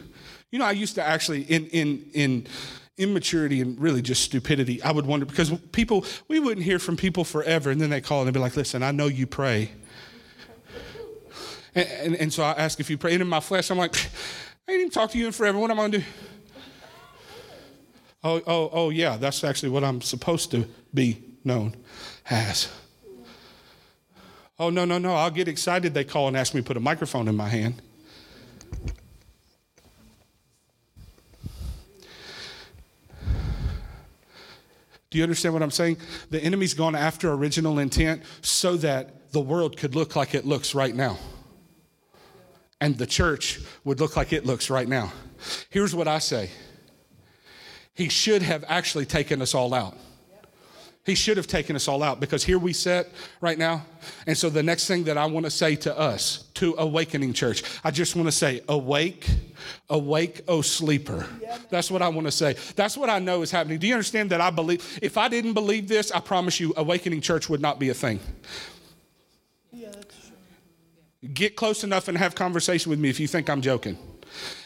You know, I used to actually, in, in, in immaturity and really just stupidity, I would wonder because people, we wouldn't hear from people forever, and then they call and they'd be like, listen, I know you pray. And, and, and so I ask if you pray. And in my flesh, I'm like, I ain't even talked to you in forever. What am I to do? Oh, oh, oh, yeah, that's actually what I'm supposed to be known as. Oh, no, no, no. I'll get excited. They call and ask me to put a microphone in my hand. Do you understand what I'm saying? The enemy's gone after original intent so that the world could look like it looks right now. And the church would look like it looks right now. Here's what I say He should have actually taken us all out. He should have taken us all out because here we sit right now. And so the next thing that I want to say to us, to Awakening Church, I just want to say, awake, awake, oh sleeper. That's what I want to say. That's what I know is happening. Do you understand that I believe? If I didn't believe this, I promise you, Awakening Church would not be a thing. Get close enough and have conversation with me if you think I'm joking.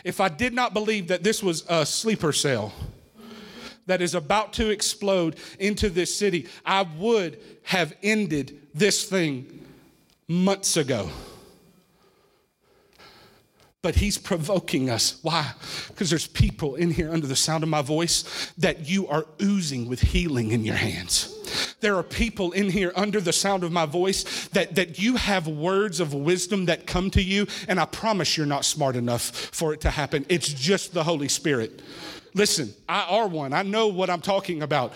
If I did not believe that this was a sleeper cell, that is about to explode into this city, I would have ended this thing months ago. But he's provoking us. Why? Because there's people in here under the sound of my voice that you are oozing with healing in your hands. There are people in here under the sound of my voice that, that you have words of wisdom that come to you, and I promise you're not smart enough for it to happen. It's just the Holy Spirit. Listen, I are one. I know what I'm talking about.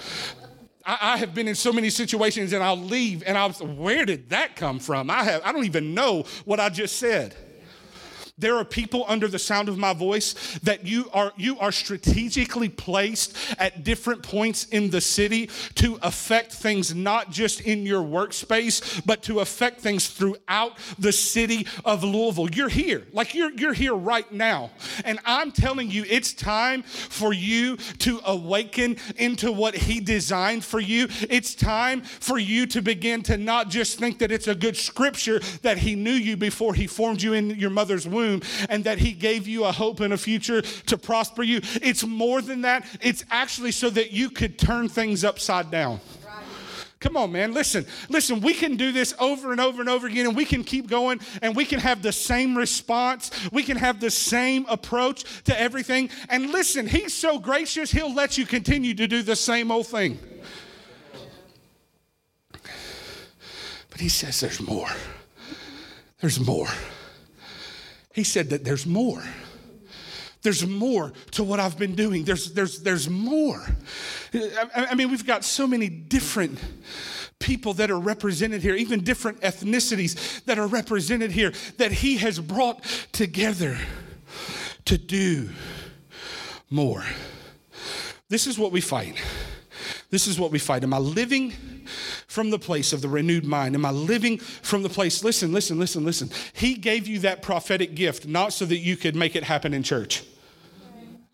I, I have been in so many situations and I'll leave and I'll, where did that come from? I have, I don't even know what I just said. There are people under the sound of my voice that you are you are strategically placed at different points in the city to affect things not just in your workspace, but to affect things throughout the city of Louisville. You're here. Like you're you're here right now. And I'm telling you it's time for you to awaken into what he designed for you. It's time for you to begin to not just think that it's a good scripture that he knew you before he formed you in your mother's womb and that He gave you a hope and a future to prosper you. It's more than that, it's actually so that you could turn things upside down. Come on, man. Listen, listen, we can do this over and over and over again, and we can keep going, and we can have the same response. We can have the same approach to everything. And listen, He's so gracious, He'll let you continue to do the same old thing. But He says there's more. There's more. He said that there's more. There's more to what I've been doing. There's, there's, there's more. I, I mean, we've got so many different people that are represented here, even different ethnicities that are represented here, that He has brought together to do more. This is what we fight. This is what we fight. Am I living from the place of the renewed mind? Am I living from the place? Listen, listen, listen, listen. He gave you that prophetic gift not so that you could make it happen in church.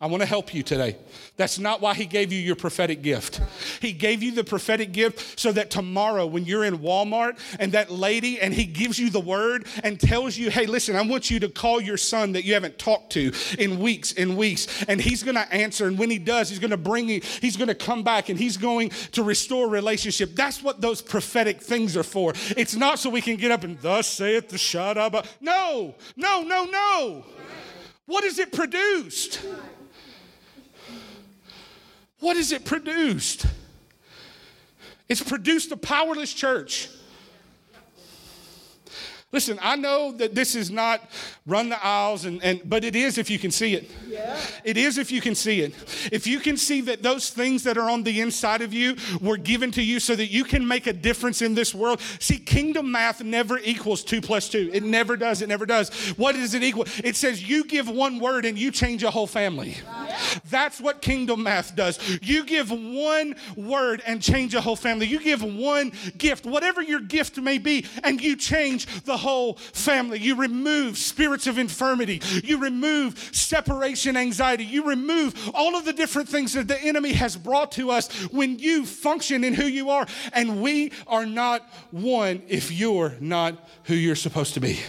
I want to help you today. That's not why he gave you your prophetic gift. He gave you the prophetic gift so that tomorrow, when you're in Walmart and that lady and he gives you the word and tells you, hey, listen, I want you to call your son that you haven't talked to in weeks and weeks. And he's going to answer. And when he does, he's going to bring you, he's going to come back and he's going to restore relationship. That's what those prophetic things are for. It's not so we can get up and thus saith the Shadaba. No, no, no, no. What has it produced? What has it produced? It's produced a powerless church. Listen, I know that this is not run the aisles, and, and but it is if you can see it. Yeah. It is if you can see it. If you can see that those things that are on the inside of you were given to you so that you can make a difference in this world. See, kingdom math never equals two plus two. It never does. It never does. What does it equal? It says you give one word and you change a whole family. Yeah. That's what kingdom math does. You give one word and change a whole family. You give one gift, whatever your gift may be, and you change the whole family. You remove spirits of infirmity. You remove separation anxiety. You remove all of the different things that the enemy has brought to us when you function in who you are. And we are not one if you're not who you're supposed to be.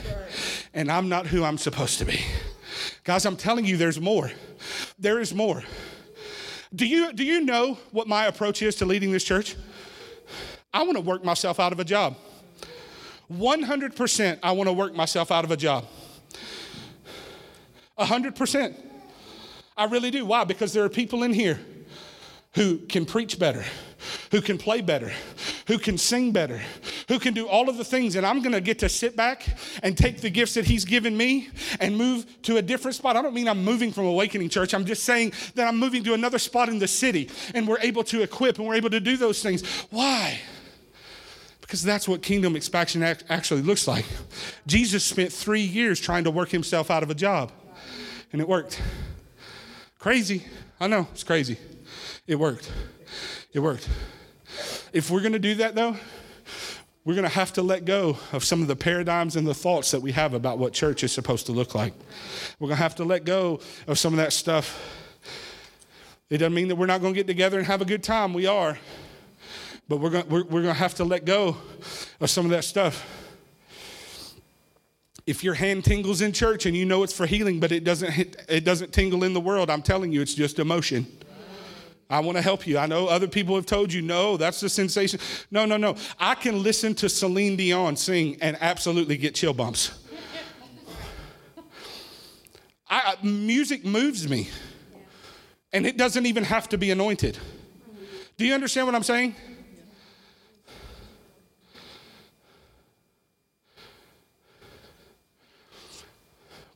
And I'm not who I'm supposed to be. Guys, I'm telling you, there's more. There is more. Do you, do you know what my approach is to leading this church? I want to work myself out of a job. 100% I want to work myself out of a job. 100%. I really do. Why? Because there are people in here who can preach better, who can play better, who can sing better, who can do all of the things. And I'm going to get to sit back and take the gifts that He's given me and move to a different spot. I don't mean I'm moving from Awakening Church. I'm just saying that I'm moving to another spot in the city and we're able to equip and we're able to do those things. Why? Because that's what kingdom expansion actually looks like. Jesus spent three years trying to work himself out of a job, and it worked. Crazy. I know, it's crazy. It worked. It worked. If we're going to do that, though, we're going to have to let go of some of the paradigms and the thoughts that we have about what church is supposed to look like. We're going to have to let go of some of that stuff. It doesn't mean that we're not going to get together and have a good time. We are. But we're going we're, we're to have to let go of some of that stuff. If your hand tingles in church and you know it's for healing, but it doesn't, it doesn't tingle in the world, I'm telling you, it's just emotion. I want to help you. I know other people have told you, no, that's the sensation. No, no, no. I can listen to Celine Dion sing and absolutely get chill bumps. I, uh, music moves me, and it doesn't even have to be anointed. Do you understand what I'm saying?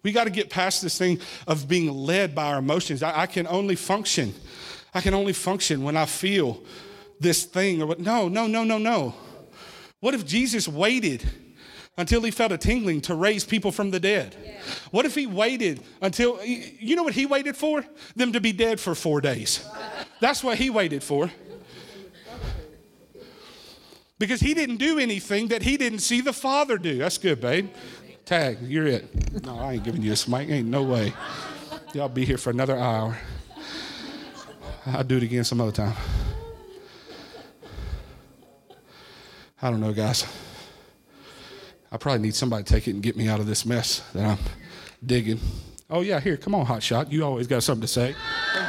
We got to get past this thing of being led by our emotions. I, I, can only function. I can only function when I feel this thing or what. No, no, no, no, no. What if Jesus waited until he felt a tingling to raise people from the dead? Yeah. What if he waited until, you know what he waited for? Them to be dead for four days. That's what he waited for. Because he didn't do anything that he didn't see the Father do. That's good, babe. Tag, you're it. No, I ain't giving you this mic. Ain't no way. Y'all be here for another hour. I'll do it again some other time. I don't know, guys. I probably need somebody to take it and get me out of this mess that I'm digging. Oh, yeah, here, come on, hot shot. You always got something to say.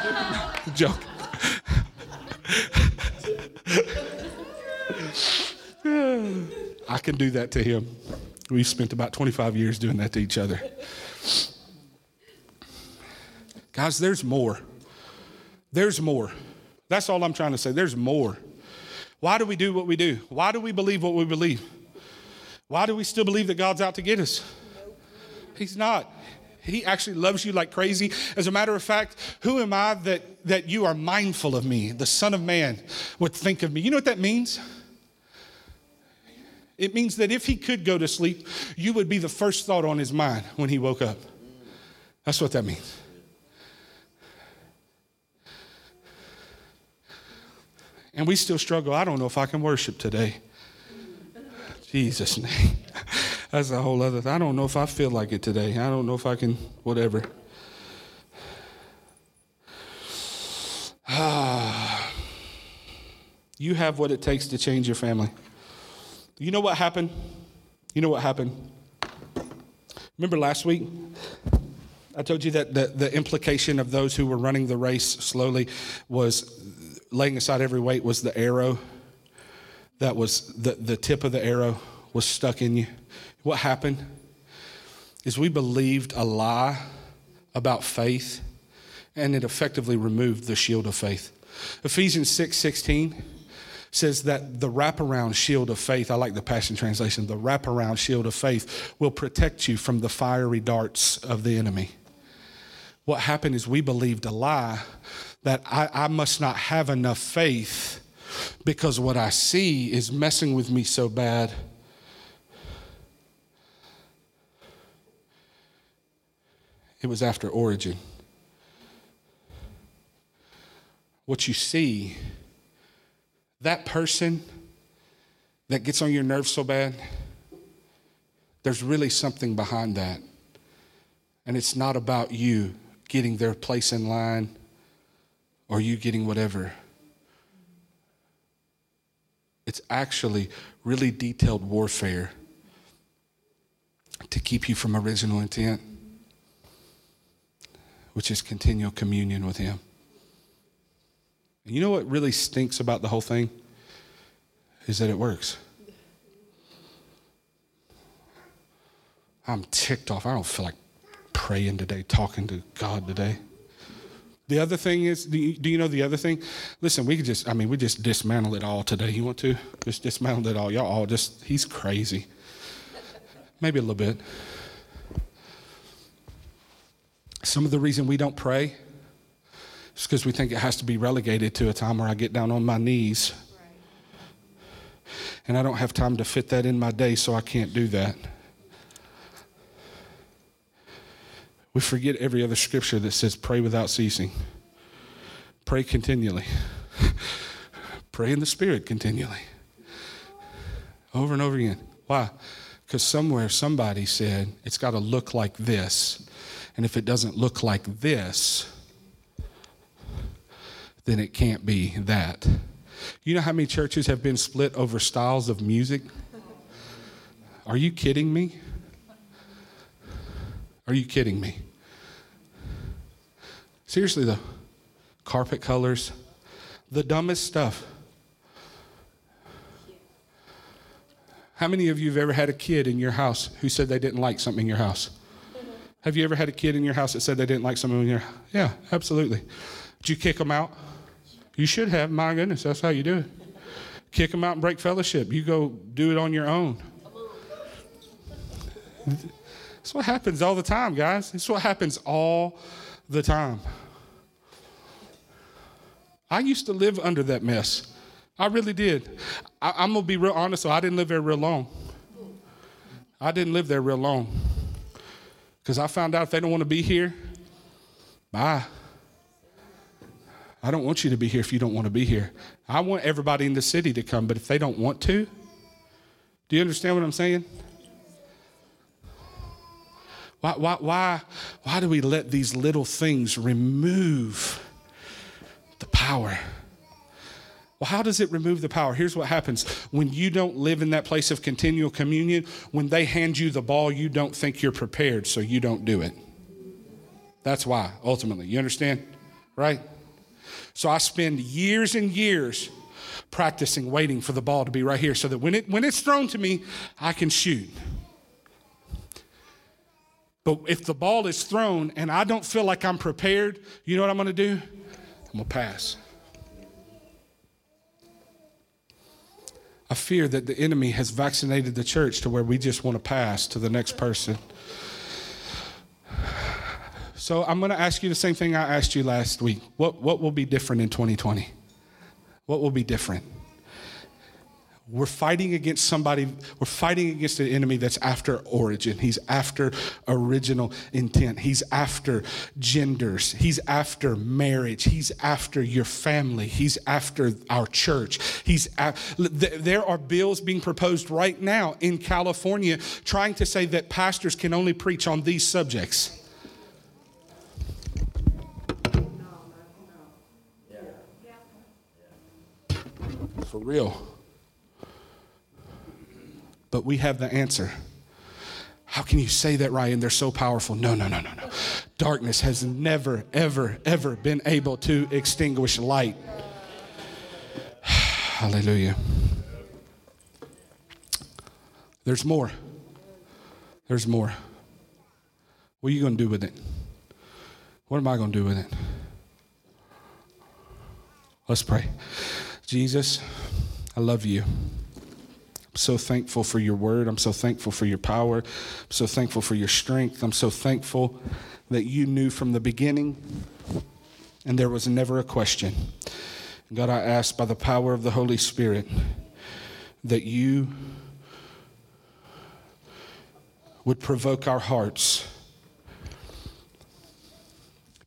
Joke. I can do that to him. We've spent about 25 years doing that to each other. Guys, there's more. There's more. That's all I'm trying to say. There's more. Why do we do what we do? Why do we believe what we believe? Why do we still believe that God's out to get us? He's not. He actually loves you like crazy. As a matter of fact, who am I that, that you are mindful of me? The Son of Man would think of me. You know what that means? It means that if he could go to sleep, you would be the first thought on his mind when he woke up. That's what that means. And we still struggle. I don't know if I can worship today. Jesus' name. That's a whole other. I don't know if I feel like it today. I don't know if I can, whatever. Ah. you have what it takes to change your family. You know what happened? You know what happened? Remember last week? I told you that the, the implication of those who were running the race slowly was laying aside every weight was the arrow that was the, the tip of the arrow was stuck in you. What happened is we believed a lie about faith and it effectively removed the shield of faith. Ephesians 6 16 says that the wraparound shield of faith, I like the Passion Translation, the wraparound shield of faith will protect you from the fiery darts of the enemy. What happened is we believed a lie that I, I must not have enough faith because what I see is messing with me so bad. It was after origin. What you see that person that gets on your nerves so bad, there's really something behind that. And it's not about you getting their place in line or you getting whatever. It's actually really detailed warfare to keep you from original intent, which is continual communion with Him. And you know what really stinks about the whole thing? Is that it works. I'm ticked off. I don't feel like praying today, talking to God today. The other thing is, do you, do you, know the other thing? Listen, we could just, I mean, we just dismantle it all today. You want to? Just dismantle it all. Y'all all just, he's crazy. Maybe a little bit. Some of the reason we don't pray is because we think it has to be relegated to a time where I get down on my knees. And I don't have time to fit that in my day, so I can't do that. We forget every other scripture that says pray without ceasing, pray continually, pray in the Spirit continually, over and over again. Why? Because somewhere somebody said it's got to look like this. And if it doesn't look like this, then it can't be that. You know how many churches have been split over styles of music? Are you kidding me? Are you kidding me? Seriously, though, carpet colors, the dumbest stuff. How many of you have ever had a kid in your house who said they didn't like something in your house? Have you ever had a kid in your house that said they didn't like something in your house? Yeah, absolutely. Did you kick them out? You should have. My goodness, that's how you do it. Kick them out and break fellowship. You go do it on your own. That's what happens all the time, guys. It's what happens all the time. I used to live under that mess. I really did. I, am going to be real honest, so I didn't live there real long. I didn't live there real long. Because I found out if they don't want to be here, bye. I don't want you to be here if you don't want to be here. I want everybody in the city to come, but if they don't want to, do you understand what I'm saying? Why, why, why, why do we let these little things remove the power. Well, how does it remove the power? Here's what happens when you don't live in that place of continual communion, when they hand you the ball, you don't think you're prepared, so you don't do it. That's why, ultimately. You understand? Right? So I spend years and years practicing, waiting for the ball to be right here so that when, it, when it's thrown to me, I can shoot. But if the ball is thrown and I don't feel like I'm prepared, you know what I'm going to do? I'm going to pass. I fear that the enemy has vaccinated the church to where we just want to pass to the next person. So I'm going to ask you the same thing I asked you last week. What, what will be different in 2020? What will be different? We're fighting against somebody, we're fighting against an enemy that's after origin. He's after original intent. He's after genders. He's after marriage. He's after your family. He's after our church. He's there are bills being proposed right now in California trying to say that pastors can only preach on these subjects. For real but we have the answer. How can you say that, Ryan? They're so powerful. No, no, no, no, no. Darkness has never, ever, ever been able to extinguish light. Hallelujah. There's more. There's more. What are you going to do with it? What am I going to do with it? Let's pray. Jesus, I love you. I'm so thankful for your word. I'm so thankful for your power. I'm so thankful for your strength. I'm so thankful that you knew from the beginning and there was never a question. God, I ask by the power of the Holy Spirit that you would provoke our hearts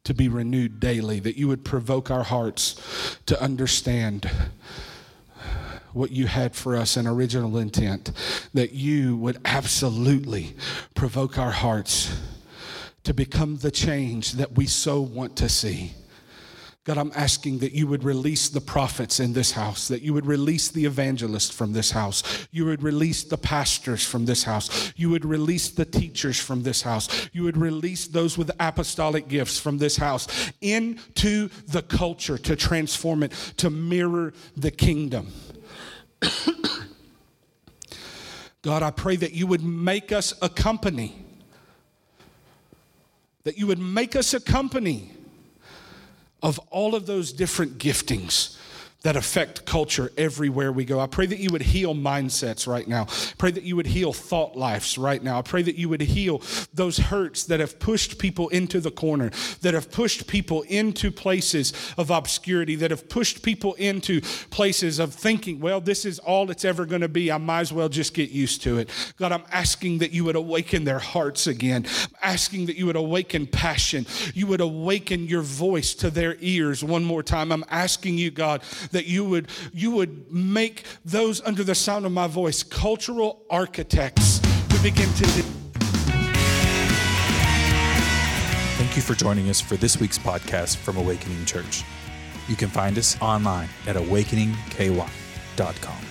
to be renewed daily, that you would provoke our hearts to understand what you had for us in original intent, that you would absolutely provoke our hearts to become the change that we so want to see. God, I'm asking that you would release the prophets in this house, that you would release the evangelists from this house, you would release the pastors from this house, you would release the teachers from this house, you would release those with apostolic gifts from this house into the culture to transform it, to mirror the kingdom. God, I pray that you would make us a company that you would make us a company of all of those different giftings that affect culture everywhere we go. I pray that you would heal mindsets right now. Pray that you would heal thought lives right now. I pray that you would heal those hurts that have pushed people into the corner, that have pushed people into places of obscurity, that have pushed people into places of thinking, well, this is all it's ever going to be. I might as well just get used to it. God, I'm asking that you would awaken their hearts again. I'm asking that you would awaken passion. You would awaken your voice to their ears one more time. I'm asking you, God, that you would you would make those under the sound of my voice cultural architects who begin to Thank you for joining us for this week's podcast from Awakening Church. You can find us online at awakeningky.com.